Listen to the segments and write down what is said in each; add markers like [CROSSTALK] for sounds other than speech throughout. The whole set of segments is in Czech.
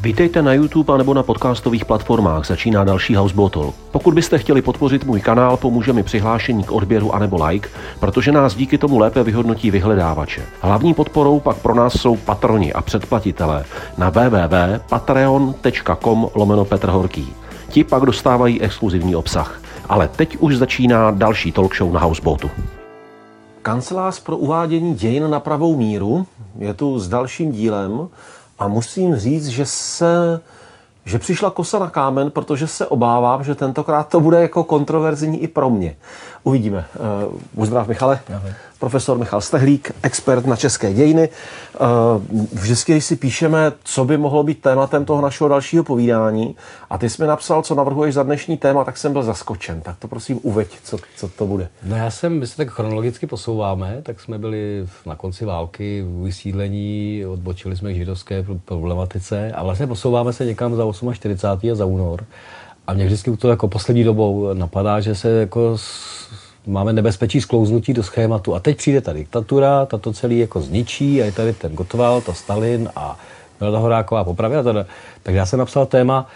Vítejte na YouTube nebo na podcastových platformách, začíná další Houseboat Talk. Pokud byste chtěli podpořit můj kanál, pomůže mi přihlášení k odběru anebo like, protože nás díky tomu lépe vyhodnotí vyhledávače. Hlavní podporou pak pro nás jsou patroni a předplatitelé na www.patreon.com lomeno Petr Horký. Ti pak dostávají exkluzivní obsah. Ale teď už začíná další talk show na Houseboatu. Kancelář pro uvádění dějin na pravou míru je tu s dalším dílem a musím říct, že se že přišla kosa na kámen, protože se obávám, že tentokrát to bude jako kontroverzní i pro mě. Uvidíme. Uh, zdrav, Michale. Ahoj profesor Michal Stehlík, expert na české dějiny. Eh, vždycky, když si píšeme, co by mohlo být tématem toho našeho dalšího povídání, a ty jsi mi napsal, co navrhuješ za dnešní téma, tak jsem byl zaskočen. Tak to prosím uveď, co, co to bude. No já jsem, my se tak chronologicky posouváme, tak jsme byli na konci války v vysídlení, odbočili jsme k židovské problematice a vlastně posouváme se někam za 48. a za únor. A mě vždycky to jako poslední dobou napadá, že se jako máme nebezpečí sklouznutí do schématu. A teď přijde ta diktatura, ta to celý jako zničí a je tady ten Gotwald, ta Stalin a Milda Horáková popravy a teda. Tak já jsem napsal téma,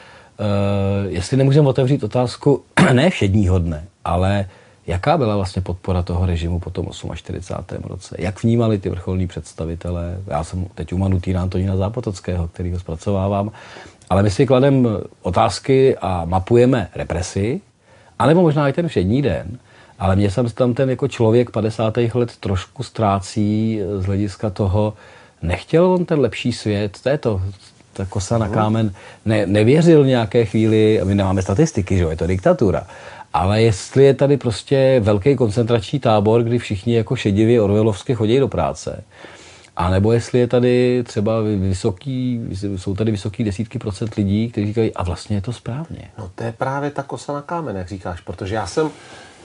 uh, jestli nemůžeme otevřít otázku [CLEARS THROAT] ne všedního dne, ale jaká byla vlastně podpora toho režimu po tom 48. roce? Jak vnímali ty vrcholní představitelé? Já jsem teď u Manutína Antonína Zápotockého, který ho zpracovávám, ale my si klademe otázky a mapujeme represi, anebo možná i ten všední den, ale mě jsem tam ten jako člověk 50. let trošku ztrácí z hlediska toho, nechtěl on ten lepší svět, to je to, ta kosa na kámen, ne, nevěřil nějaké chvíli, my nemáme statistiky, že jo, je to diktatura, ale jestli je tady prostě velký koncentrační tábor, kdy všichni jako šedivě orvelovsky chodí do práce, a nebo jestli je tady třeba vysoký, jsou tady vysoký desítky procent lidí, kteří říkají, a vlastně je to správně. No to je právě ta kosa na kámen, jak říkáš, protože já jsem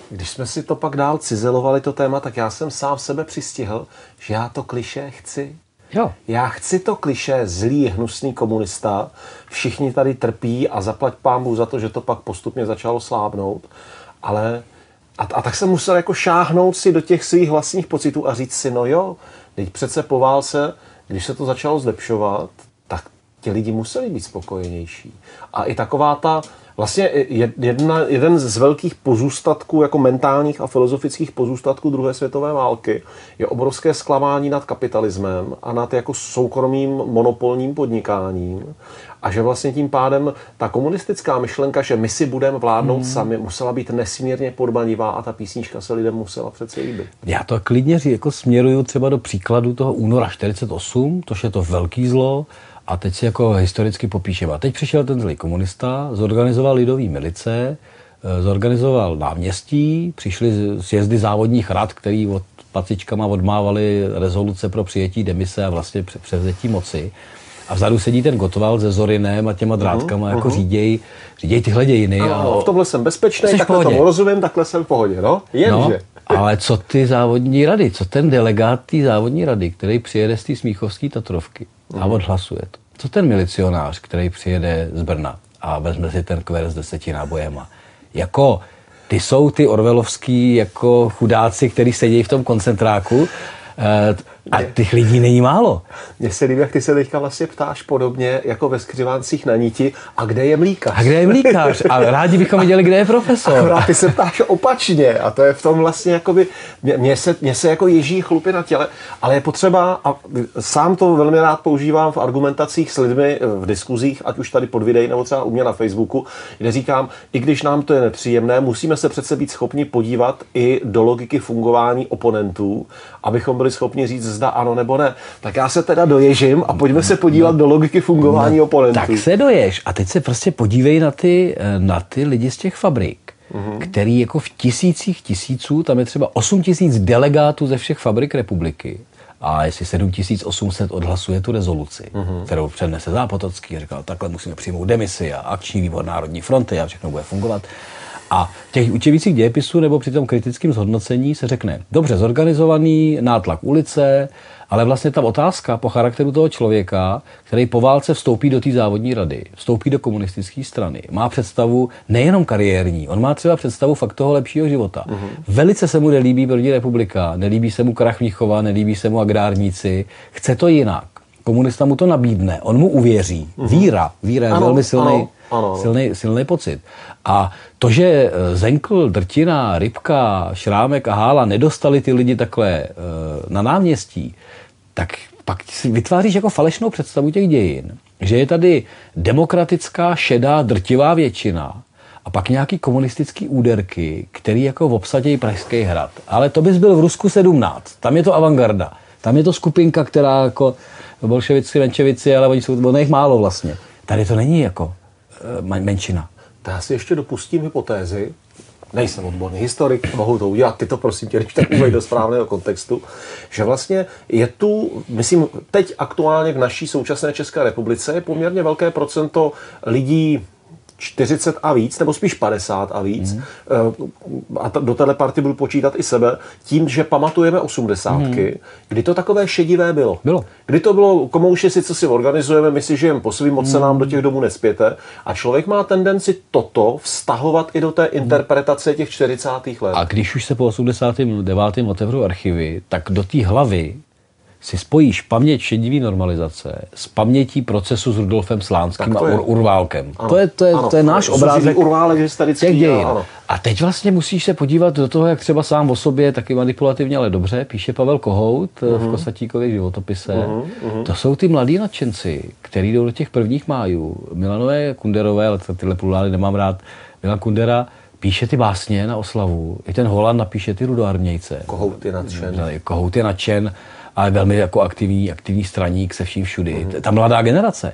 když jsme si to pak dál cizelovali, to téma, tak já jsem sám sebe přistihl, že já to kliše chci. Jo. Já chci to kliše zlý, hnusný komunista, všichni tady trpí a zaplať pámu za to, že to pak postupně začalo slábnout, ale a, a tak jsem musel jako šáhnout si do těch svých vlastních pocitů a říct si, no jo, teď přece po válce, když se to začalo zlepšovat, tak ti lidi museli být spokojenější. A i taková ta, Vlastně jedna, jeden z velkých pozůstatků, jako mentálních a filozofických pozůstatků druhé světové války, je obrovské zklamání nad kapitalismem a nad jako soukromým monopolním podnikáním. A že vlastně tím pádem ta komunistická myšlenka, že my si budeme vládnout hmm. sami, musela být nesmírně podmanivá a ta písnička se lidem musela přece líbit. Já to klidně jako směruju třeba do příkladu toho února 48, to je to velký zlo, a teď si jako historicky popíšeme. A teď přišel ten zlý komunista, zorganizoval lidový milice, eh, zorganizoval náměstí, přišli sjezdy závodních rad, který od pacičkama odmávali rezoluce pro přijetí demise a vlastně převzetí moci. A vzadu sedí ten Gotwald se Zorinem a těma drátkama, uh-huh, jako uh-huh. říděj, říděj tyhle dějiny. Ano, a, v tomhle jsem bezpečný, takhle tomu rozumím, takhle jsem v pohodě, no? Jenže. No, ale co ty závodní rady, co ten delegát té závodní rady, který přijede z té smíchovské Tatrovky a odhlasuje to. Co ten milicionář, který přijede z Brna a vezme si ten kver s deseti nábojema? Jako, ty jsou ty orvelovský jako chudáci, kteří sedí v tom koncentráku Eh, a těch lidí není málo. Mně se líbí, jak ty se teďka vlastně ptáš podobně jako ve skřiváncích na niti, a kde je mlíkař? A kde je mlíkař? A rádi bychom viděli, kde je profesor. Akorát ty se ptáš opačně a to je v tom vlastně jakoby, mě, se, mě se jako ježí chlupy na těle, ale je potřeba, a sám to velmi rád používám v argumentacích s lidmi v diskuzích, ať už tady pod videí nebo třeba u mě na Facebooku, kde říkám, i když nám to je nepříjemné, musíme se přece být schopni podívat i do logiky fungování oponentů, abychom byli schopni říct, zda ano nebo ne. Tak já se teda doježím a pojďme se podívat no, do logiky fungování no, oponentů. Tak se doješ a teď se prostě podívej na ty, eh, na ty lidi z těch fabrik. Mm-hmm. který jako v tisících tisíců, tam je třeba 8 tisíc delegátů ze všech fabrik republiky, a jestli 7800 odhlasuje tu rezoluci, mm-hmm. kterou přednese Zápotocký, říkal, takhle musíme přijmout demisi a akční výbor Národní fronty a všechno bude fungovat, a v těch učebnicích dějepisu nebo při tom kritickém zhodnocení se řekne, dobře zorganizovaný nátlak ulice, ale vlastně ta otázka po charakteru toho člověka, který po válce vstoupí do té závodní rady, vstoupí do komunistické strany, má představu nejenom kariérní, on má třeba představu fakt toho lepšího života. Uh-huh. Velice se mu nelíbí první republika, nelíbí se mu krach Mnichova, nelíbí se mu agrárníci, chce to jinak komunista mu to nabídne, on mu uvěří. Mm-hmm. Víra, víra je ano, velmi silný, ano. Silný, silný pocit. A to, že eh, Zenkl, Drtina, Rybka, Šrámek a Hála nedostali ty lidi takhle uh, na náměstí, tak pak si vytváříš jako falešnou představu těch dějin, že je tady demokratická, šedá, drtivá většina, a pak nějaký komunistický úderky, který jako obsadějí Pražský hrad. Ale to bys byl v Rusku 17. Tam je to avantgarda. Tam je to skupinka, která jako bolševici, menševici, ale oni jsou, ono jich málo vlastně. Tady to není jako menšina. To já si ještě dopustím hypotézy, nejsem odborný historik, mohu to udělat, ty to prosím tě, když tak uvej do správného kontextu, že vlastně je tu, myslím, teď aktuálně v naší současné České republice je poměrně velké procento lidí 40 a víc, nebo spíš 50 a víc, mm. a do téhle party budu počítat i sebe, tím, že pamatujeme osmdesátky, mm. kdy to takové šedivé bylo. Bylo. Kdy to bylo, komouši si co si organizujeme, my si žijeme po svým, moc se nám do těch domů nespěte. A člověk má tendenci toto vztahovat i do té interpretace těch 40. let. A když už se po 89. otevřou archivy, tak do té hlavy si spojíš paměť šedivý normalizace s pamětí procesu s Rudolfem Slánským a Ur- Urválkem. Ano. To, je, to, je, ano. to je náš obrázek Urválek těch dějin. A teď vlastně musíš se podívat do toho, jak třeba sám o sobě, taky manipulativně, ale dobře, píše Pavel Kohout uh-huh. v mhm. Kosatíkově životopise. Uh-huh. To jsou ty mladí nadšenci, kteří jdou do těch prvních májů. Milanové Kunderové, ale tyhle plurály nemám rád, Milan Kundera, píše ty básně na oslavu. I ten Holand napíše ty rudoarmějce. Kohout je nadšen. Kohout je nadšen ale velmi jako aktivní, aktivní straník se vším všudy. Mm. Ta mladá generace,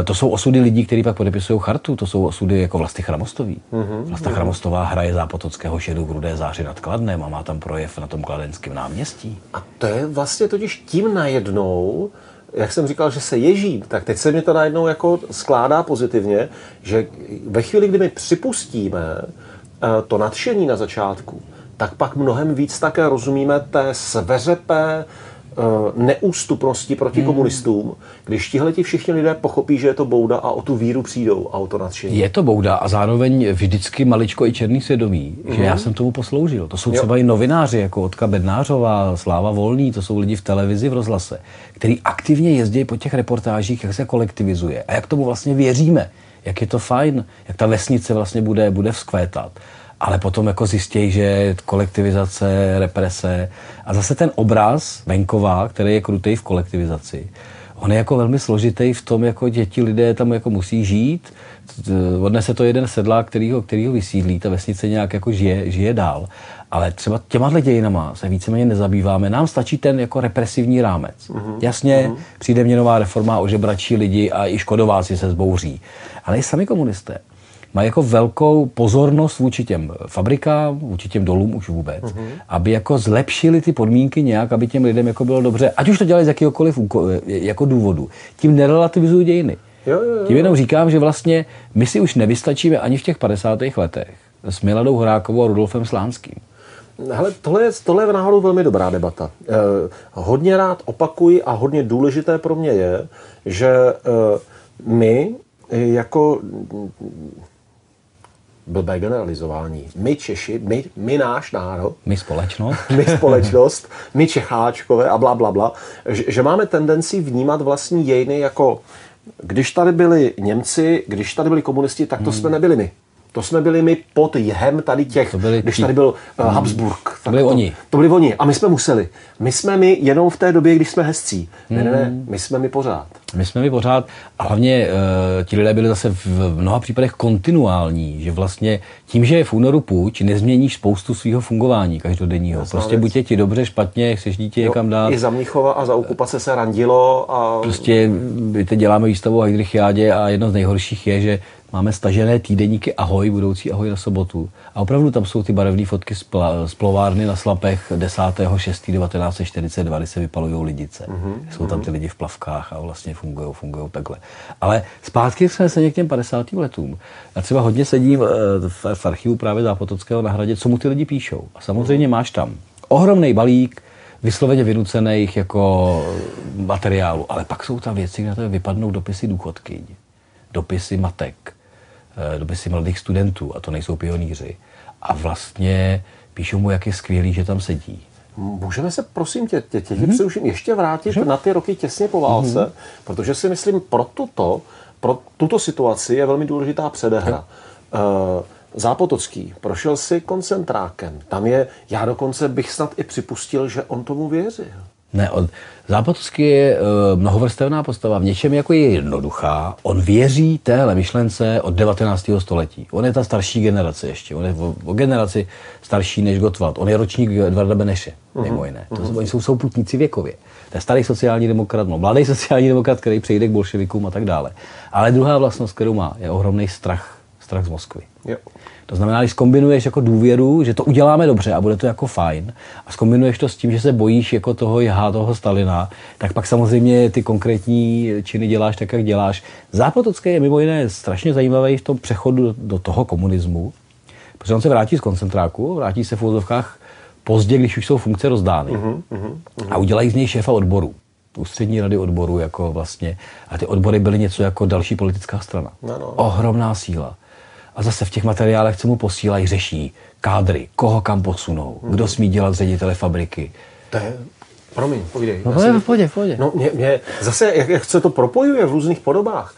eh, to jsou osudy lidí, kteří pak podepisují chartu, to jsou osudy jako Vlasty Chramostový. Mm-hmm. Vlasta Chramostová hraje zápotockého šedu v Rudé záři nad Kladnem a má tam projev na tom kladenském náměstí. A to je vlastně totiž tím najednou, jak jsem říkal, že se ježí, tak teď se mi to najednou jako skládá pozitivně, že ve chvíli, kdy my připustíme eh, to nadšení na začátku, tak pak mnohem víc také rozumíme té sveřepé, neústupnosti proti hmm. komunistům, když tihle ti všichni lidé pochopí, že je to bouda a o tu víru přijdou a o to nadšení. Je to bouda a zároveň vždycky maličko i černý svědomí, hmm. že já jsem tomu posloužil. To jsou třeba jo. i novináři, jako Otka Bednářová, Sláva Volný, to jsou lidi v televizi, v rozhlase, který aktivně jezdí po těch reportážích, jak se kolektivizuje a jak tomu vlastně věříme, jak je to fajn, jak ta vesnice vlastně bude, bude vzkvétat ale potom jako zjistějí, že kolektivizace, represe a zase ten obraz venkova, který je krutý v kolektivizaci, on je jako velmi složitý v tom, jako děti lidé tam jako musí žít, odnese to jeden sedlák, který ho, který ho vysídlí, ta vesnice nějak jako žije, žije dál. Ale třeba těma dějinama se víceméně nezabýváme. Nám stačí ten jako represivní rámec. Uh-huh. Jasně, uh-huh. přijde měnová reforma, ožebračí lidi a i škodováci se zbouří. Ale i sami komunisté mají jako velkou pozornost vůči těm fabrikám, vůči těm dolům už vůbec, uh-huh. aby jako zlepšili ty podmínky nějak, aby těm lidem jako bylo dobře, ať už to dělali z jakéhokoliv jako důvodu. Tím nerelativizují dějiny. Jo, jo, jo. Tím jenom říkám, že vlastně my si už nevystačíme ani v těch 50. letech s Miladou Horákovou a Rudolfem Slánským. Hele, tohle je, tohle je náhodou velmi dobrá debata. Eh, hodně rád opakuji a hodně důležité pro mě je, že eh, my jako blbé generalizování. My Češi, my, my náš národ. My společnost. [LAUGHS] my společnost, my Čecháčkové a bla, bla, bla. Že, že máme tendenci vnímat vlastní dějiny jako když tady byli Němci, když tady byli komunisti, tak to hmm. jsme nebyli my. To jsme byli my pod jehem tady těch, to byli když tady byl uh, Habsburg. To byli to, oni. To byli oni a my jsme museli. My jsme my jenom v té době, když jsme hezcí. Ne, ne, ne, hmm. my jsme my pořád. My jsme my pořád a hlavně uh, ti lidé byli zase v mnoha případech kontinuální, že vlastně tím, že je v únoru půjč, nezměníš spoustu svého fungování každodenního. Jasná prostě věc. buď je ti dobře, špatně, chceš dítě někam dát. I za Mnichova a za okupace se randilo. A... Prostě teď děláme výstavu o Heidrichiádě a jedno z nejhorších je, že máme stažené týdeníky Ahoj, budoucí Ahoj na sobotu. A opravdu tam jsou ty barevné fotky z, pla, z plovárny na Slapech 10.6.1942, kdy se vypalují lidice. Mm-hmm. Jsou tam ty lidi v plavkách a vlastně fungují, fungují takhle. Ale zpátky jsme se k těm 50. letům. Já třeba hodně sedím v, v archivu právě Zápotockého na hradě, co mu ty lidi píšou. A samozřejmě mm-hmm. máš tam ohromný balík vysloveně vynucených jako materiálu, ale pak jsou tam věci, kde vypadnou dopisy důchodky, dopisy matek, dopisy mladých studentů, a to nejsou pionýři. A vlastně píšou mu, jak je skvělý, že tam sedí. Můžeme se, prosím tě, tě, tě mm-hmm. přeruším, ještě vrátit mm-hmm. na ty roky těsně po válce, mm-hmm. protože si myslím, pro tuto, pro tuto situaci je velmi důležitá předehra. Mm-hmm. Uh, Zápotocký prošel si koncentrákem. Tam je, já dokonce bych snad i připustil, že on tomu věřil. Ne, on, Zápotocký je uh, mnohovrstevná postava. V něčem jako je jednoduchá. On věří téhle myšlence od 19. století. On je ta starší generace ještě. On je o, o generaci starší než Gottwald. On je ročník Edvarda Beneše, uh-huh. mimo jiné. To, uh-huh. Oni jsou souputníci věkově. To je starý sociální demokrat, no, mladý [LAUGHS] sociální demokrat, který přejde k bolševikům a tak dále. Ale druhá vlastnost, kterou má, je ohromný strach. Strach z Moskvy. Jo. To znamená, když kombinuješ jako důvěru, že to uděláme dobře a bude to jako fajn, a skombinuješ to s tím, že se bojíš jako toho jahá toho Stalina, tak pak samozřejmě ty konkrétní činy děláš tak, jak děláš. Zápotocké je mimo jiné strašně zajímavý v tom přechodu do toho komunismu, protože on se vrátí z koncentráku, vrátí se v úzovkách pozdě, když už jsou funkce rozdány. Uh-huh, uh-huh. A udělají z něj šéfa odboru ústřední rady odboru jako vlastně. A ty odbory byly něco jako další politická strana. No, no. Ohromná síla. A zase v těch materiálech, co mu posílají, řeší kádry, koho kam posunou, kdo smí dělat ředitele fabriky. To je Promiň, povídej. No, pojď, pojď, pojď. No, mě, mě, zase, jak, jak se to propojuje v různých podobách.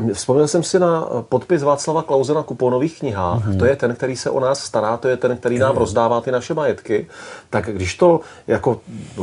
Uh, vzpomněl jsem si na podpis Václava Klauze na kuponových knihách. Mm-hmm. To je ten, který se o nás stará, to je ten, který nám mm-hmm. rozdává ty naše majetky. Tak když to jako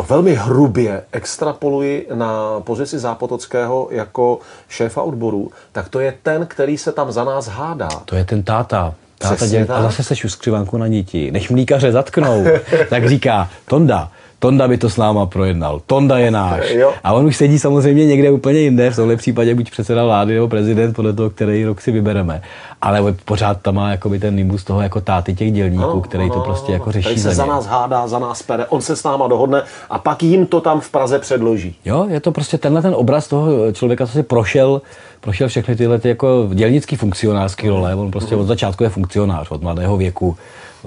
velmi hrubě extrapoluji na pozici Zápotockého jako šéfa odboru, tak to je ten, který se tam za nás hádá. To je ten táta. Táta děl, a zase seš skřivanku na niti. Než mlíkaře zatknou, [LAUGHS] tak říká, Tonda, Tonda by to s náma projednal. Tonda je náš. Jo. A on už sedí samozřejmě někde úplně jinde, v tomhle případě buď předseda vlády nebo prezident, podle toho, který rok si vybereme. Ale pořád tam má jakoby ten nimbus toho jako táty těch dělníků, který to prostě jako řeší. Který se za, za nás hádá, za nás pere, on se s náma dohodne a pak jim to tam v Praze předloží. Jo, je to prostě tenhle ten obraz toho člověka, co si prošel prošel všechny tyhle ty jako dělnický funkcionářský role. On prostě od začátku je funkcionář, od mladého věku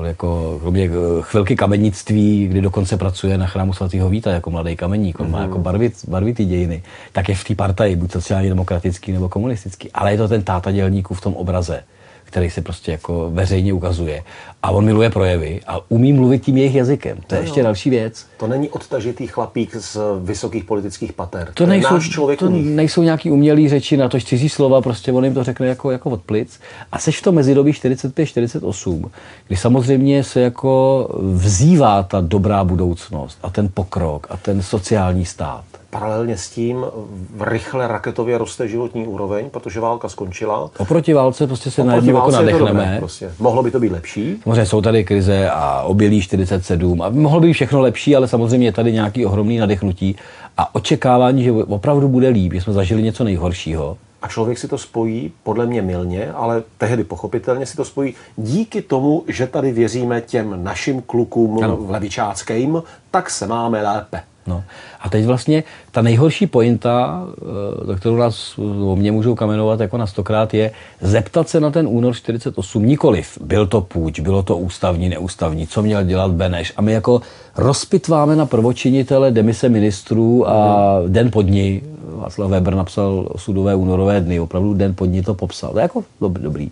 jako kromě eh, chvilky kamennictví, kdy dokonce pracuje na chrámu svatého Víta jako mladý kamenník, on mm-hmm. má jako barvit, barvitý dějiny, tak je v té partaji, buď sociálně demokratický nebo komunistický. Ale je to ten táta dělníků v tom obraze který se prostě jako veřejně ukazuje. A on miluje projevy a umí mluvit tím jejich jazykem. To je no, ještě další věc. To není odtažitý chlapík z vysokých politických pater. To, to nejsou, náš člověk to nejsou nějaký umělý řeči na to cizí slova, prostě on jim to řekne jako, jako od plic. A seš v tom mezidobí 45-48, kdy samozřejmě se jako vzývá ta dobrá budoucnost a ten pokrok a ten sociální stát paralelně s tím rychle raketově roste životní úroveň, protože válka skončila. Oproti válce prostě se najednou jako nadechneme. Dobré, prostě. Mohlo by to být lepší? Samozřejmě jsou tady krize a obilí 47 a mohlo by být všechno lepší, ale samozřejmě je tady nějaký ohromný nadechnutí a očekávání, že opravdu bude líp, že jsme zažili něco nejhoršího. A člověk si to spojí, podle mě milně, ale tehdy pochopitelně si to spojí díky tomu, že tady věříme těm našim klukům ano. levičáckým, tak se máme lépe. No. A teď vlastně ta nejhorší pointa, do eh, kterou nás o mě můžou kamenovat jako na stokrát, je zeptat se na ten únor 48. Nikoliv, byl to půjč, bylo to ústavní, neústavní, co měl dělat Beneš. A my jako rozpitváme na prvočinitele demise ministrů a den pod ní, Václav Weber napsal sudové únorové dny, opravdu den pod ní to popsal. To je jako dobrý. dobrý.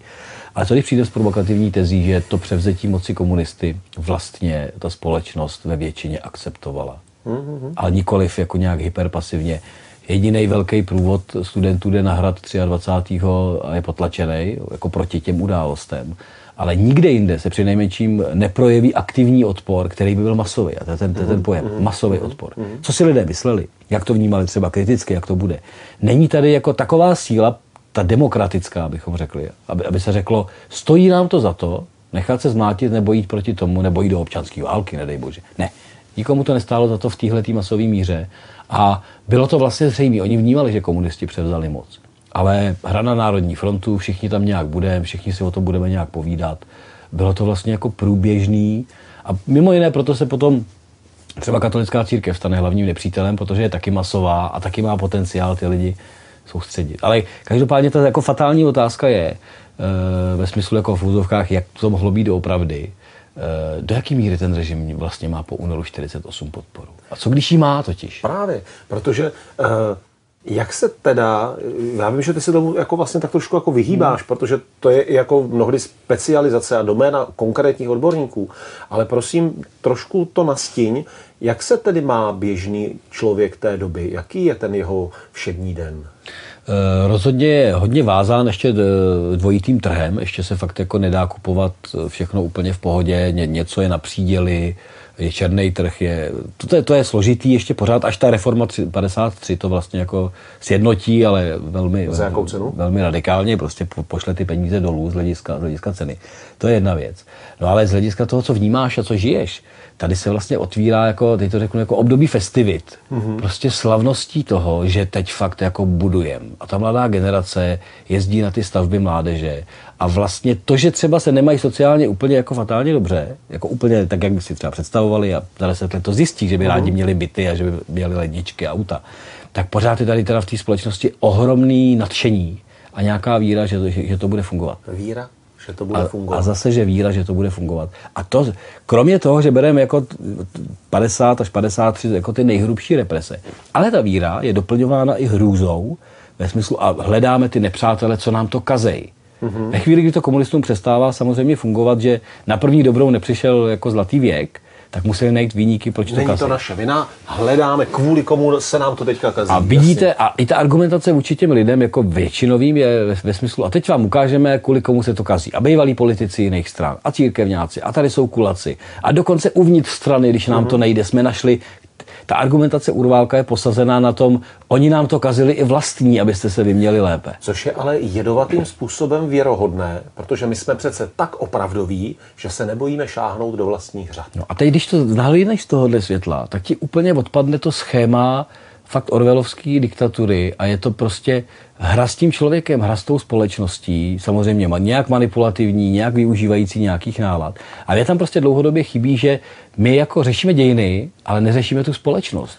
Ale co když přijde s provokativní tezí, že to převzetí moci komunisty vlastně ta společnost ve většině akceptovala? Mm-hmm. ale nikoliv jako nějak hyperpasivně. Jediný velký průvod studentů jde na hrad 23. a je potlačený jako proti těm událostem. Ale nikde jinde se při nejmenším neprojeví aktivní odpor, který by byl masový. A to je ten, ten, ten pojem, masový odpor. Co si lidé mysleli, jak to vnímali třeba kriticky, jak to bude. Není tady jako taková síla, ta demokratická, bychom řekli, aby, aby se řeklo, stojí nám to za to, nechat se zmátit nebo jít proti tomu, nebo jít do občanské války, nedej bože. Ne, Nikomu to nestálo za to v téhle masové míře. A bylo to vlastně zřejmé. Oni vnímali, že komunisti převzali moc. Ale hra na Národní frontu, všichni tam nějak budeme, všichni si o tom budeme nějak povídat. Bylo to vlastně jako průběžný. A mimo jiné proto se potom třeba katolická církev stane hlavním nepřítelem, protože je taky masová a taky má potenciál ty lidi soustředit. Ale každopádně ta jako fatální otázka je, e, ve smyslu jako v úzovkách, jak to mohlo být doopravdy, Eh, do jaké míry ten režim vlastně má po únoru 48 podporu? A co když ji má totiž? Právě, protože uh, Jak se teda, já vím, že ty se tomu jako vlastně tak trošku jako vyhýbáš, hmm. protože to je jako mnohdy specializace a doména konkrétních odborníků, ale prosím, trošku to nastíň, jak se tedy má běžný člověk té doby, jaký je ten jeho všední den? Eh, rozhodně je hodně vázán ještě dvojitým trhem, ještě se fakt jako nedá kupovat všechno úplně v pohodě, Ně, něco je na příděli, je černý trh, je, to, je, to je složitý ještě pořád, až ta reforma 53 to vlastně jako sjednotí, ale velmi, Za jakou cenu? velmi radikálně, prostě po, pošle ty peníze dolů z hlediska, z hlediska ceny. To je jedna věc. No ale z hlediska toho, co vnímáš a co žiješ, tady se vlastně otvírá, jako, teď to řeknu, jako období festivit. Mm-hmm. Prostě slavností toho, že teď fakt jako budujem. A ta mladá generace jezdí na ty stavby mládeže. A vlastně to, že třeba se nemají sociálně úplně jako fatálně dobře, jako úplně tak, jak by si třeba představovali a za deset let to zjistí, že by mm-hmm. rádi měli byty a že by měli ledničky, auta, tak pořád je tady teda v té společnosti ohromný nadšení a nějaká víra, že, že, že to bude fungovat. Víra? že to bude a, fungovat. A zase, že víra, že to bude fungovat. A to, kromě toho, že bereme jako 50 až 53 jako ty nejhrubší represe, ale ta víra je doplňována i hrůzou, ve smyslu a hledáme ty nepřátele, co nám to kazej. Mm-hmm. Ve chvíli, kdy to komunistům přestává samozřejmě fungovat, že na první dobrou nepřišel jako zlatý věk, tak museli najít výniky, proč to Není to naše vina, hledáme, kvůli komu se nám to teďka kazí. A vidíte, a i ta argumentace vůči těm lidem jako většinovým je ve, ve smyslu, a teď vám ukážeme, kvůli komu se to kazí. A bývalí politici jiných stran, a církevňáci, a tady jsou kulaci. A dokonce uvnitř strany, když nám mm-hmm. to nejde, jsme našli ta argumentace Urválka je posazená na tom, oni nám to kazili i vlastní, abyste se vyměli lépe. Což je ale jedovatým způsobem věrohodné, protože my jsme přece tak opravdoví, že se nebojíme šáhnout do vlastních řad. No a teď, když to nahlídneš z tohohle světla, tak ti úplně odpadne to schéma fakt orvelovské diktatury a je to prostě hra s tím člověkem, hra s tou společností, samozřejmě nějak manipulativní, nějak využívající nějakých nálad. A je tam prostě dlouhodobě chybí, že my jako řešíme dějiny, ale neřešíme tu společnost.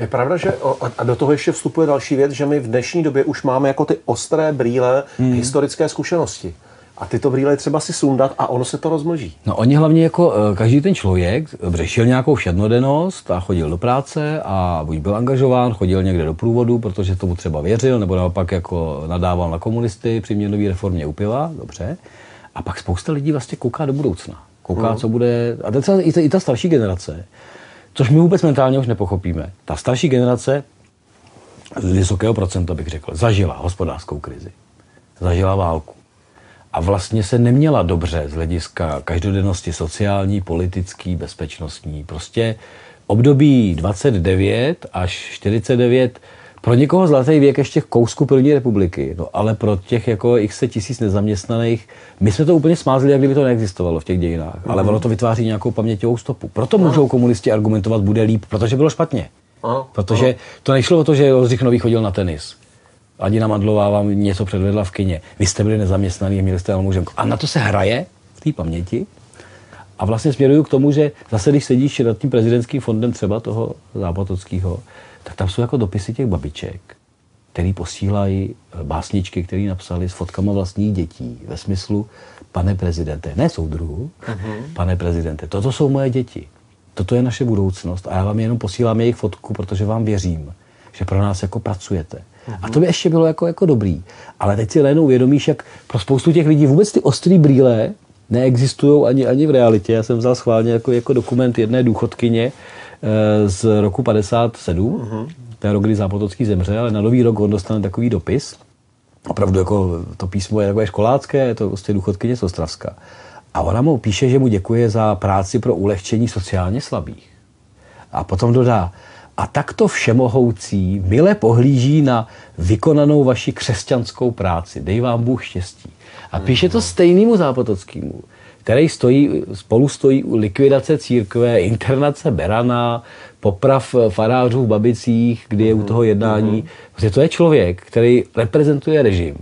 Je pravda, že a do toho ještě vstupuje další věc, že my v dnešní době už máme jako ty ostré brýle hmm. historické zkušenosti. A tyto brýle třeba si sundat a ono se to rozmlží. No oni hlavně jako eh, každý ten člověk řešil nějakou všednodennost a chodil do práce a buď byl angažován, chodil někde do průvodu, protože tomu třeba věřil, nebo naopak jako nadával na komunisty při měnové reformě upila, dobře. A pak spousta lidí vlastně kouká do budoucna. Kouká, mm. co bude, a teď i ta, i ta starší generace, což my vůbec mentálně už nepochopíme. Ta starší generace z vysokého procenta, bych řekl, zažila hospodářskou krizi, zažila válku a vlastně se neměla dobře z hlediska každodennosti sociální, politický, bezpečnostní. Prostě období 29 až 49 pro někoho zlatý věk ještě kousku první republiky, no ale pro těch jako x se tisíc nezaměstnaných, my jsme to úplně smázli, jak kdyby to neexistovalo v těch dějinách, mm-hmm. ale mhm. ono to vytváří nějakou paměťovou stopu. Proto můžou komunisti argumentovat, bude líp, protože bylo špatně. Ano, protože ano. to nešlo o to, že Oldřich Nový chodil na tenis. Adina Mandlová vám něco předvedla v kině. Vy jste byli nezaměstnaný, měli jste mužem. A na to se hraje v té paměti. A vlastně směruju k tomu, že zase, když sedíš nad tím prezidentským fondem třeba toho zápatockého, tak tam jsou jako dopisy těch babiček, který posílají eh, básničky, které napsali s fotkama vlastních dětí ve smyslu, pane prezidente, ne soudruhu, uh-huh. pane prezidente, toto jsou moje děti, toto je naše budoucnost a já vám jenom posílám jejich fotku, protože vám věřím, že pro nás jako pracujete. A to by ještě bylo jako, jako dobrý. Ale teď si najednou vědomíš, jak pro spoustu těch lidí vůbec ty ostrý brýle neexistují ani, ani v realitě. Já jsem vzal schválně jako, jako dokument jedné důchodkyně e, z roku 57, uh-huh. to je rok, kdy Zápotocký zemře, ale na nový rok on dostane takový dopis. Opravdu jako to písmo je takové školácké, je to prostě důchodkyně z Ostravska. A ona mu píše, že mu děkuje za práci pro ulehčení sociálně slabých. A potom dodá, a takto všemohoucí mile pohlíží na vykonanou vaši křesťanskou práci. Dej vám Bůh štěstí. A píše to stejnému zápotockému, který stojí, spolu stojí u likvidace církve, internace Berana, poprav farářů v Babicích, kdy je u toho jednání. Protože to je člověk, který reprezentuje režim,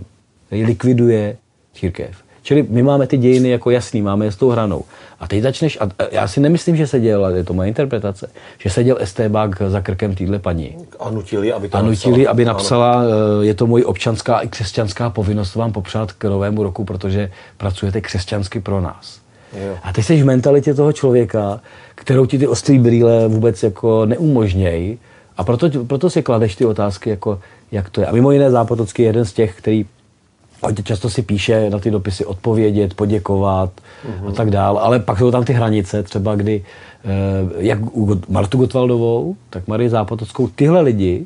který likviduje církev. Čili my máme ty dějiny jako jasný, máme je s tou hranou. A teď začneš, a já si nemyslím, že se děl, ale je to moje interpretace, že se děl Estébák za krkem týhle paní. A nutili, aby to A nutili, napsala. aby napsala, ano. Eh, je to moje občanská i křesťanská povinnost vám popřát k novému roku, protože pracujete křesťansky pro nás. Jo. A teď jsi v mentalitě toho člověka, kterou ti ty ostrý brýle vůbec jako neumožnějí. A proto, proto si kladeš ty otázky, jako jak to je. A mimo jiné Zápotocký je jeden z těch, který hodně často si píše na ty dopisy odpovědět, poděkovat mm-hmm. a tak dál, ale pak jsou tam ty hranice, třeba kdy, eh, jak u Martu Gotwaldovou, tak Marie Zápotockou, tyhle lidi,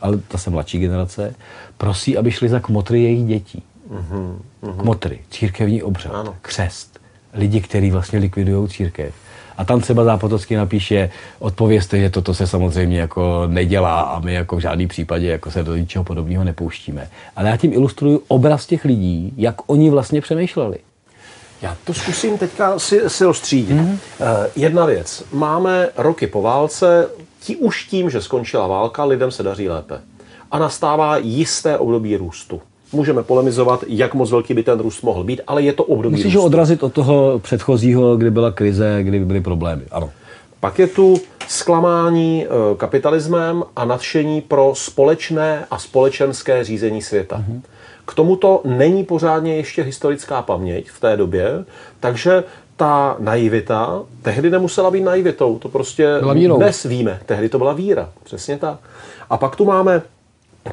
ale ta se mladší generace, prosí, aby šli za kmotry jejich dětí. Mm-hmm. Kmotry, církevní obřad, ano. křest, lidi, kteří vlastně likvidují církev. A tam třeba Zápotocký napíše, odpovězte, že toto se samozřejmě jako nedělá a my jako v žádném případě jako se do ničeho podobného nepouštíme. Ale já tím ilustruju obraz těch lidí, jak oni vlastně přemýšleli. Já to zkusím teďka si, si rozstřídit. Mm-hmm. Jedna věc. Máme roky po válce, tí, už tím, že skončila válka, lidem se daří lépe. A nastává jisté období růstu. Můžeme polemizovat, jak moc velký by ten růst mohl být, ale je to období Musíš ho odrazit od toho předchozího, kdy byla krize, kdy byly problémy. Ano. Pak je tu zklamání eh, kapitalismem a nadšení pro společné a společenské řízení světa. Mm-hmm. K tomuto není pořádně ještě historická paměť v té době, takže ta naivita tehdy nemusela být naivitou, to prostě dnes víme, tehdy to byla víra, přesně tak. A pak tu máme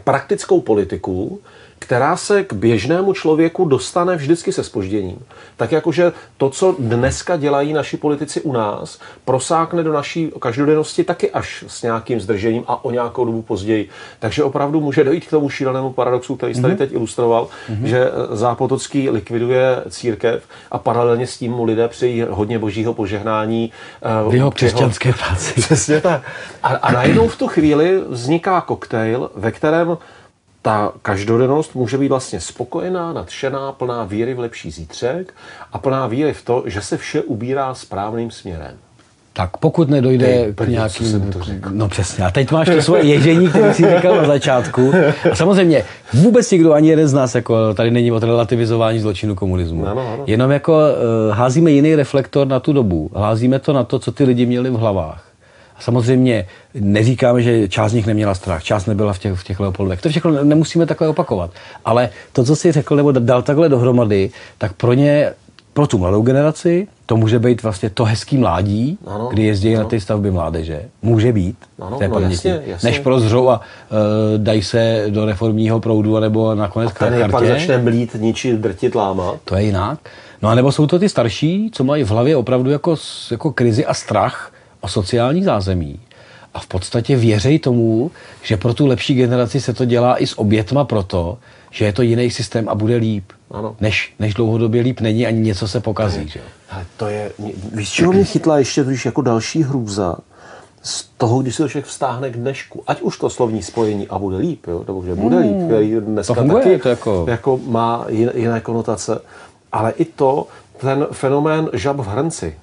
praktickou politiku, která se k běžnému člověku dostane vždycky se spožděním. Tak jakože to, co dneska dělají naši politici u nás, prosákne do naší každodennosti taky až s nějakým zdržením a o nějakou dobu později. Takže opravdu může dojít k tomu šílenému paradoxu, který jste mm-hmm. teď ilustroval, mm-hmm. že Zápotocký likviduje církev a paralelně s tím mu lidé přejí hodně božího požehnání. V jeho křesťanské práci. Přesně tak. A, a najednou v tu chvíli vzniká koktejl, ve kterém ta každodennost může být vlastně spokojená, nadšená, plná víry v lepší zítřek a plná víry v to, že se vše ubírá správným směrem. Tak pokud nedojde Tej, k nějakým... Jsem to řekl. No přesně. A teď máš to svoje ježení, které jsi říkal na začátku. A samozřejmě vůbec nikdo, ani jeden z nás, jako tady není o relativizování zločinu komunismu. Ano, ano. Jenom jako uh, házíme jiný reflektor na tu dobu. Házíme to na to, co ty lidi měli v hlavách. A samozřejmě neříkáme, že část z nich neměla strach, část nebyla v těch, v těch Leopoldovech. To všechno nemusíme takhle opakovat. Ale to, co si řekl nebo dal takhle dohromady, tak pro ně, pro tu mladou generaci, to může být vlastně to hezký mládí, ano, kdy jezdí ano. na ty stavby mládeže. Může být. Ano, té no, jasně, jasně. Než prozřou a uh, dají se do reformního proudu, nebo nakonec a ten pak začne mlít, ničit, drtit, lámat. To je jinak. No a nebo jsou to ty starší, co mají v hlavě opravdu jako, jako krizi a strach, o sociální zázemí a v podstatě věřej tomu, že pro tu lepší generaci se to dělá i s obětma proto, že je to jiný systém a bude líp. Ano. Než, než dlouhodobě líp není, ani něco se pokazí. Že? Ale to je, víš, čeho mě chytla ještě když jako další hrůza? Z toho, když se to člověk vztáhne k dnešku, ať už to slovní spojení a bude líp, jo? nebo že bude hmm. líp, který dneska to funguje, taky to jako... jako má jiné konotace, ale i to, ten fenomén žab v hrnci,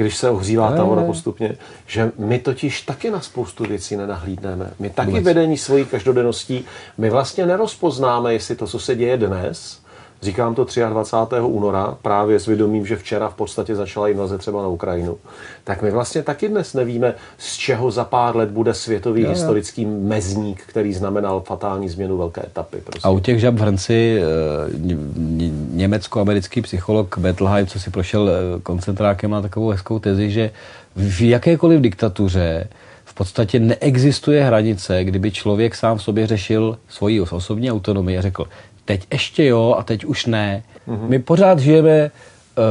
když se ohřívá ta voda postupně, že my totiž taky na spoustu věcí nenahlídneme. My taky Vůbec. vedení svojí každodenností, my vlastně nerozpoznáme, jestli to, co se děje dnes, Říkám to 23. února, právě s vědomím, že včera v podstatě začala invaze třeba na Ukrajinu. Tak my vlastně taky dnes nevíme, z čeho za pár let bude světový jo, jo. historický mezník, který znamenal fatální změnu velké etapy. Prosím. A u těch žab v hrnci eh, německo-americký psycholog Bettelheim, co si prošel eh, koncentrákem, má takovou hezkou tezi, že v jakékoliv diktatuře v podstatě neexistuje hranice, kdyby člověk sám v sobě řešil svoji osobní autonomii a řekl, teď ještě jo a teď už ne. Mm-hmm. My pořád žijeme eh,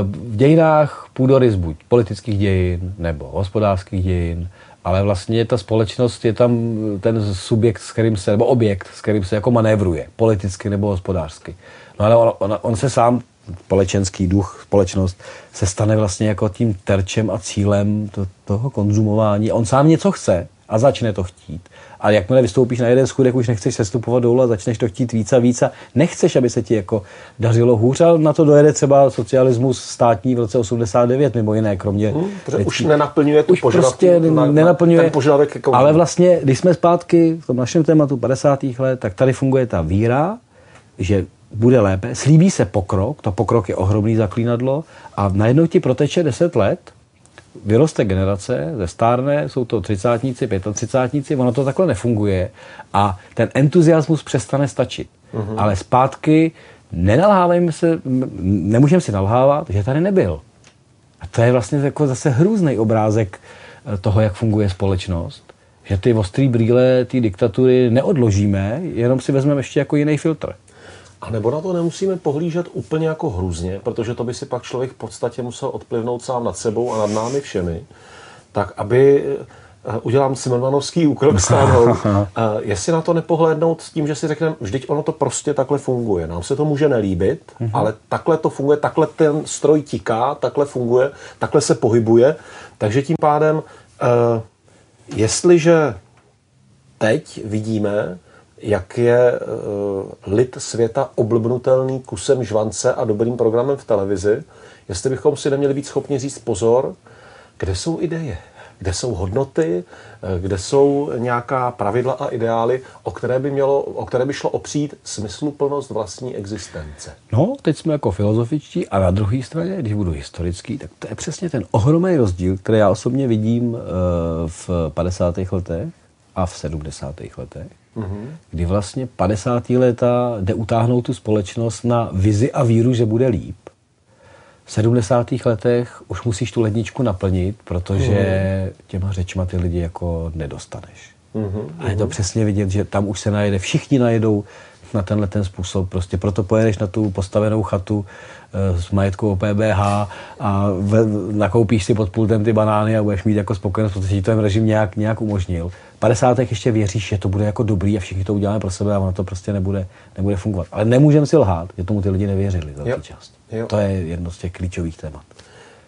v dějinách půdorys buď politických dějin nebo hospodářských dějin, ale vlastně ta společnost je tam ten subjekt, s kterým se, nebo objekt, s kterým se jako manévruje, politicky nebo hospodářsky. No ale on, on, on se sám, společenský duch, společnost, se stane vlastně jako tím terčem a cílem to, toho konzumování. On sám něco chce a začne to chtít. Ale jakmile vystoupíš na jeden schůdek, už nechceš sestupovat dolů a začneš to chtít víc a víc a nechceš, aby se ti jako dařilo hůř, ale na to dojede třeba socialismus státní v roce 89 mimo jiné, kromě... Hmm, věcí. už nenaplňuje tu už prostě na, nenaplňuje, ten požadavek jako... Ale vlastně, když jsme zpátky v tom našem tématu 50. let, tak tady funguje ta víra, že bude lépe, slíbí se pokrok, to pokrok je ohromný zaklínadlo a najednou ti proteče 10 let vyroste generace, ze stárne, jsou to třicátníci, pětatřicátníci, ono to takhle nefunguje a ten entuziasmus přestane stačit. Uh-huh. Ale zpátky nenalhávejme se, nemůžeme si nalhávat, že tady nebyl. A to je vlastně jako zase hrůzný obrázek eh, toho, jak funguje společnost. že ty ostrý brýle, ty diktatury neodložíme, jenom si vezmeme ještě jako jiný filtr. A nebo na to nemusíme pohlížet úplně jako hrůzně, protože to by si pak člověk v podstatě musel odplivnout sám nad sebou a nad námi všemi, tak aby eh, udělám Simonvanovský úkrok stáhnout. [LAUGHS] jestli na to nepohlédnout s tím, že si řekneme, vždyť ono to prostě takhle funguje. Nám se to může nelíbit, mm-hmm. ale takhle to funguje, takhle ten stroj tiká, takhle funguje, takhle se pohybuje. Takže tím pádem, eh, jestliže teď vidíme, jak je uh, lid světa oblbnutelný kusem žvance a dobrým programem v televizi, jestli bychom si neměli být schopni říct pozor, kde jsou ideje, kde jsou hodnoty, eh, kde jsou nějaká pravidla a ideály, o které by, mělo, o které by šlo opřít smysluplnost vlastní existence. No, teď jsme jako filozofičtí a na druhé straně, když budu historický, tak to je přesně ten ohromný rozdíl, který já osobně vidím eh, v 50. letech a v 70. letech mm-hmm. kdy vlastně 50. léta jde utáhnout tu společnost na vizi a víru, že bude líp. V 70. letech už musíš tu ledničku naplnit, protože mm-hmm. těma řečma ty lidi jako nedostaneš. Mm-hmm. A je to přesně vidět, že tam už se najede, všichni najedou na tenhle ten způsob. Prostě proto pojedeš na tu postavenou chatu e, s majetkou PBH a ve, nakoupíš si pod pultem ty banány a budeš mít jako spokojenost, protože ti ten režim nějak, nějak umožnil. 50. ještě věříš, že to bude jako dobrý a všichni to uděláme pro sebe a ono to prostě nebude, nebude fungovat. Ale nemůžeme si lhát, že tomu ty lidi nevěřili za část. Jo. To je jedno z těch klíčových témat.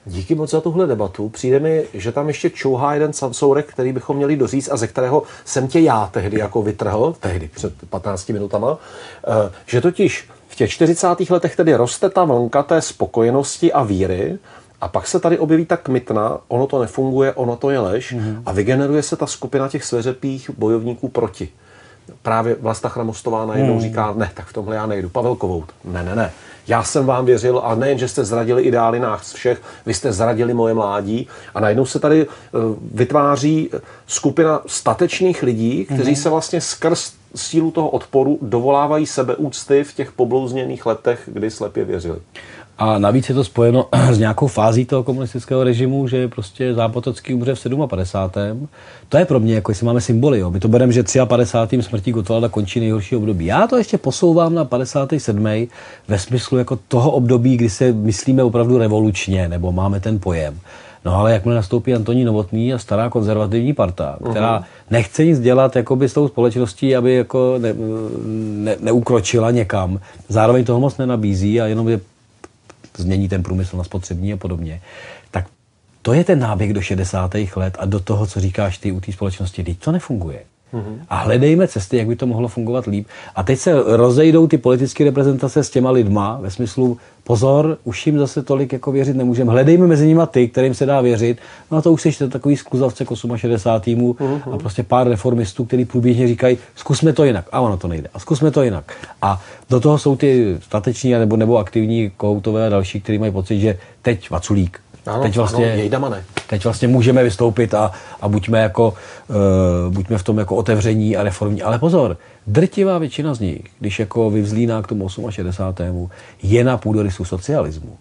Díky moc za tuhle debatu. Přijde mi, že tam ještě čouhá jeden sansourek, který bychom měli doříct a ze kterého jsem tě já tehdy jako vytrhl, tehdy před 15 minutama, eh, že totiž v těch 40. letech tedy roste ta vlnka té spokojenosti a víry a pak se tady objeví ta kmitna, ono to nefunguje, ono to je lež mm-hmm. a vygeneruje se ta skupina těch sveřepých bojovníků proti. Právě Vlasta Chramostová najednou mm. říká, ne, tak v tomhle já nejdu. Pavel Kovout, ne, ne, ne. Já jsem vám věřil a nejen, že jste zradili ideály nás všech, vy jste zradili moje mládí a najednou se tady uh, vytváří skupina statečných lidí, kteří mm-hmm. se vlastně skrz sílu toho odporu dovolávají sebeúcty v těch poblouzněných letech, kdy slepě věřili. A navíc je to spojeno [CLEARS THROAT] s nějakou fází toho komunistického režimu, že prostě Zápotocký umře v 57. To je pro mě, jako jestli máme symboly. Jo. My to bereme, že 53. smrtí Gotwalda končí nejhorší období. Já to ještě posouvám na 57. ve smyslu jako toho období, kdy se myslíme opravdu revolučně, nebo máme ten pojem. No ale jakmile nastoupí Antoní Novotný a stará konzervativní parta, která uh-huh. nechce nic dělat jakoby s tou společností, aby jako ne, ne, neukročila někam, zároveň toho moc nenabízí a jenom je změní ten průmysl na spotřební a podobně, tak to je ten náběh do 60. let a do toho, co říkáš ty u té společnosti. Teď to nefunguje. Mm-hmm. A hledejme cesty, jak by to mohlo fungovat líp. A teď se rozejdou ty politické reprezentace s těma lidma ve smyslu, pozor, už jim zase tolik jako věřit nemůžeme. Hledejme mezi nimi ty, kterým se dá věřit. No a to už jsi takový skluzavce k 68. Mm-hmm. a prostě pár reformistů, kteří průběžně říkají, zkusme to jinak. A ono to nejde. A zkusme to jinak. A do toho jsou ty stateční nebo, nebo aktivní koutové a další, kteří mají pocit, že teď Vaculík, ano, teď vlastně, ano, ne. Teď vlastně můžeme vystoupit a, a buďme, jako, uh, buďme v tom jako otevření a reformní. Ale pozor, drtivá většina z nich, když jako vyvzlíná k tomu 68. je na půdorysu socialismu.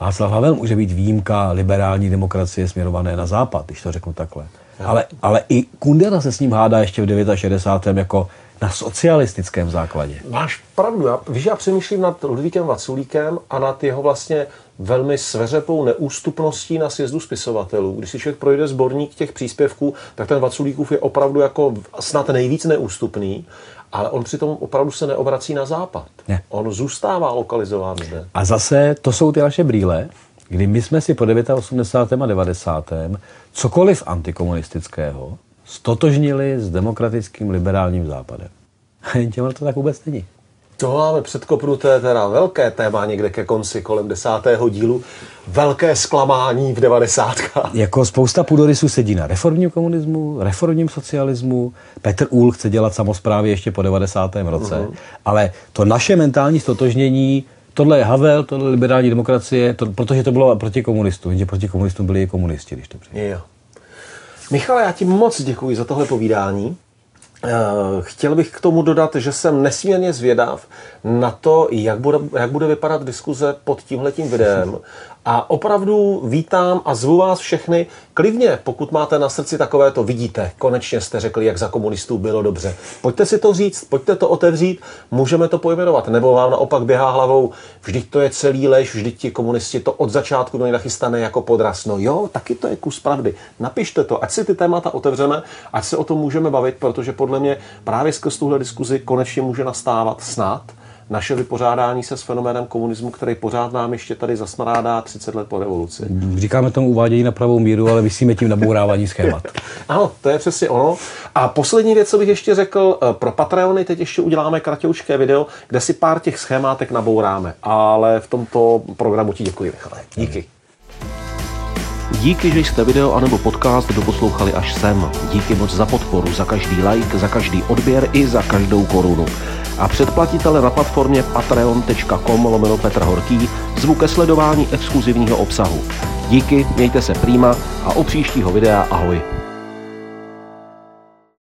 Václav Havel může být výjimka liberální demokracie směrované na západ, když to řeknu takhle. Ale, ale i Kundera se s ním hádá ještě v 69. jako na socialistickém základě. Máš pravdu. Já, víš, já přemýšlím nad Ludvíkem Vaculíkem a nad jeho vlastně velmi sveřepou neústupností na sjezdu spisovatelů. Když si člověk projde sborník těch příspěvků, tak ten Vaculíkův je opravdu jako snad nejvíc neústupný, ale on přitom opravdu se neobrací na západ. Ne. On zůstává lokalizován zde. A zase to jsou ty naše brýle, kdy my jsme si po 89. a 90. cokoliv antikomunistického stotožnili s demokratickým liberálním západem. A [LAUGHS] jen těm to tak vůbec není. To máme předkopnuté teda velké téma někde ke konci, kolem desátého dílu. Velké zklamání v devadesátkách. Jako spousta půdorysů sedí na reformním komunismu, reformním socialismu. Petr Úl chce dělat samozprávy ještě po 90. roce. Uh-huh. Ale to naše mentální stotožnění tohle je Havel, tohle je liberální demokracie, to, protože to bylo proti komunistům, jenže proti komunistům byli i komunisti, když to přijde. Jo. Michal, já ti moc děkuji za tohle povídání. Eh, chtěl bych k tomu dodat, že jsem nesmírně zvědav na to, jak bude, jak bude vypadat diskuze pod tímhletím videem A opravdu vítám a zvu vás všechny klidně, pokud máte na srdci takové to vidíte, konečně jste řekli, jak za komunistů bylo dobře. Pojďte si to říct, pojďte to otevřít, můžeme to pojmenovat. Nebo vám naopak běhá hlavou, vždyť to je celý lež, vždyť ti komunisti to od začátku do nachystané jako podraz. No jo, taky to je kus pravdy. Napište to, ať si ty témata otevřeme, ať se o tom můžeme bavit, protože podle mě právě skrz tuhle diskuzi konečně může nastávat snad naše vypořádání se s fenoménem komunismu, který pořád nám ještě tady zasmarádá 30 let po revoluci. Říkáme tomu uvádění na pravou míru, ale vysíme tím nabourávání schémat. [LAUGHS] ano, to je přesně ono. A poslední věc, co bych ještě řekl, eh, pro Patreony teď ještě uděláme kratoučké video, kde si pár těch schémátek nabouráme. Ale v tomto programu ti děkuji, Michale. Díky. Díky, že jste video anebo podcast doposlouchali až sem. Díky moc za podporu, za každý like, za každý odběr i za každou korunu a předplatitele na platformě patreon.com lomeno Petr Horký zvu ke sledování exkluzivního obsahu. Díky, mějte se prýma a o příštího videa ahoj.